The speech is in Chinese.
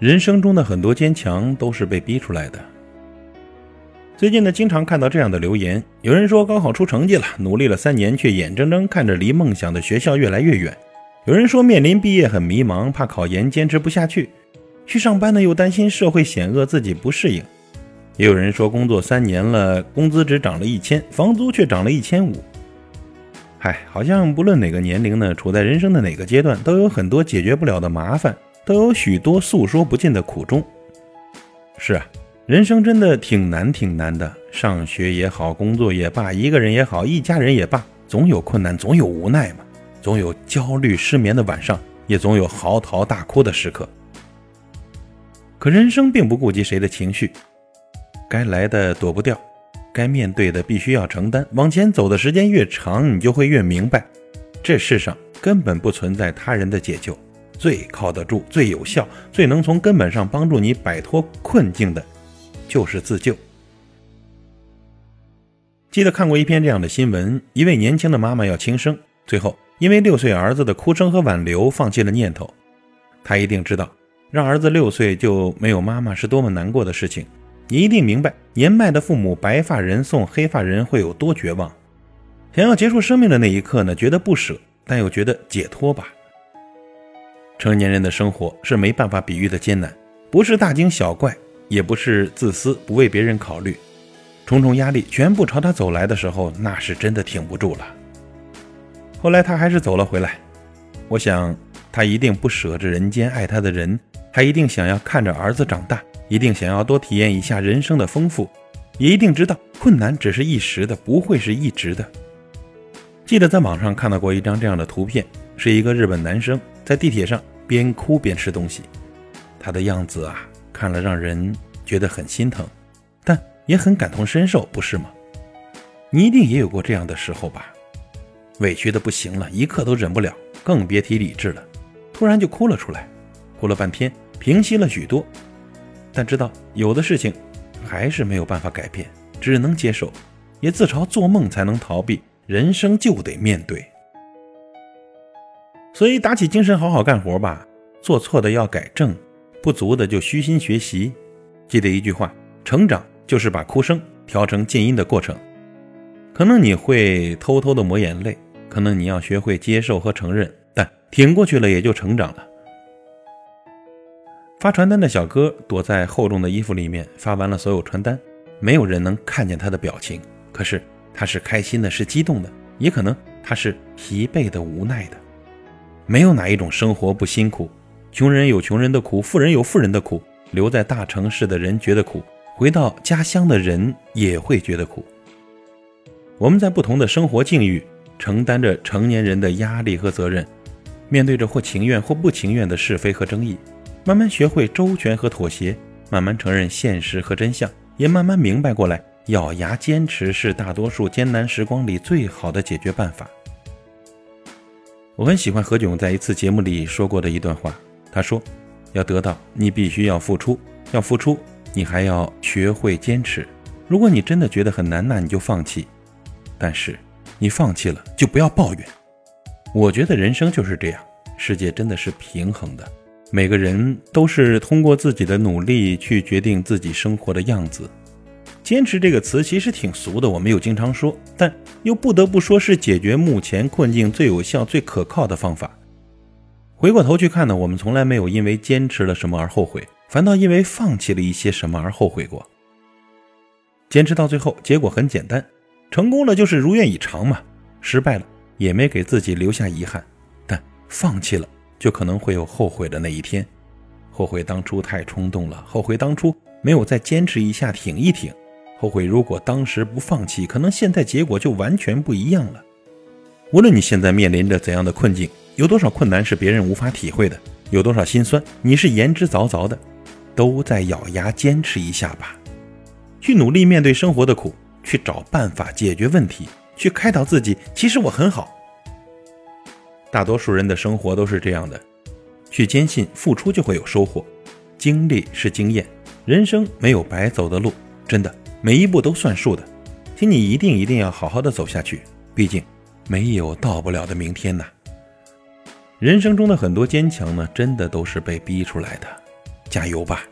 人生中的很多坚强都是被逼出来的。最近呢，经常看到这样的留言：有人说高考出成绩了，努力了三年，却眼睁睁看着离梦想的学校越来越远；有人说面临毕业很迷茫，怕考研坚持不下去；去上班呢，又担心社会险恶，自己不适应；也有人说工作三年了，工资只涨了一千，房租却涨了一千五。嗨，好像不论哪个年龄呢，处在人生的哪个阶段，都有很多解决不了的麻烦。都有许多诉说不尽的苦衷。是啊，人生真的挺难，挺难的。上学也好，工作也罢，一个人也好，一家人也罢，总有困难，总有无奈嘛，总有焦虑失眠的晚上，也总有嚎啕大哭的时刻。可人生并不顾及谁的情绪，该来的躲不掉，该面对的必须要承担。往前走的时间越长，你就会越明白，这世上根本不存在他人的解救。最靠得住、最有效、最能从根本上帮助你摆脱困境的，就是自救。记得看过一篇这样的新闻：一位年轻的妈妈要轻生，最后因为六岁儿子的哭声和挽留，放弃了念头。她一定知道，让儿子六岁就没有妈妈是多么难过的事情。你一定明白，年迈的父母白发人送黑发人会有多绝望。想要结束生命的那一刻呢，觉得不舍，但又觉得解脱吧。成年人的生活是没办法比喻的艰难，不是大惊小怪，也不是自私不为别人考虑，重重压力全部朝他走来的时候，那是真的挺不住了。后来他还是走了回来，我想他一定不舍着人间爱他的人，他一定想要看着儿子长大，一定想要多体验一下人生的丰富，也一定知道困难只是一时的，不会是一直的。记得在网上看到过一张这样的图片，是一个日本男生在地铁上。边哭边吃东西，他的样子啊，看了让人觉得很心疼，但也很感同身受，不是吗？你一定也有过这样的时候吧？委屈的不行了，一刻都忍不了，更别提理智了，突然就哭了出来，哭了半天，平息了许多，但知道有的事情还是没有办法改变，只能接受，也自嘲做梦才能逃避，人生就得面对。所以，打起精神，好好干活吧。做错的要改正，不足的就虚心学习。记得一句话：成长就是把哭声调成静音的过程。可能你会偷偷的抹眼泪，可能你要学会接受和承认，但挺过去了也就成长了。发传单的小哥躲在厚重的衣服里面，发完了所有传单，没有人能看见他的表情。可是他是开心的，是激动的，也可能他是疲惫的、无奈的。没有哪一种生活不辛苦，穷人有穷人的苦，富人有富人的苦。留在大城市的人觉得苦，回到家乡的人也会觉得苦。我们在不同的生活境遇，承担着成年人的压力和责任，面对着或情愿或不情愿的是非和争议，慢慢学会周全和妥协，慢慢承认现实和真相，也慢慢明白过来，咬牙坚持是大多数艰难时光里最好的解决办法。我很喜欢何炅在一次节目里说过的一段话。他说：“要得到，你必须要付出；要付出，你还要学会坚持。如果你真的觉得很难，那你就放弃。但是，你放弃了，就不要抱怨。我觉得人生就是这样，世界真的是平衡的。每个人都是通过自己的努力去决定自己生活的样子。”坚持这个词其实挺俗的，我们又经常说，但又不得不说是解决目前困境最有效、最可靠的方法。回过头去看呢，我们从来没有因为坚持了什么而后悔，反倒因为放弃了一些什么而后悔过。坚持到最后，结果很简单，成功了就是如愿以偿嘛，失败了也没给自己留下遗憾。但放弃了，就可能会有后悔的那一天，后悔当初太冲动了，后悔当初没有再坚持一下，挺一挺。后悔，如果当时不放弃，可能现在结果就完全不一样了。无论你现在面临着怎样的困境，有多少困难是别人无法体会的，有多少心酸你是言之凿凿的，都在咬牙坚持一下吧，去努力面对生活的苦，去找办法解决问题，去开导自己。其实我很好。大多数人的生活都是这样的，去坚信付出就会有收获，经历是经验，人生没有白走的路，真的。每一步都算数的，请你一定一定要好好的走下去。毕竟，没有到不了的明天呐。人生中的很多坚强呢，真的都是被逼出来的。加油吧！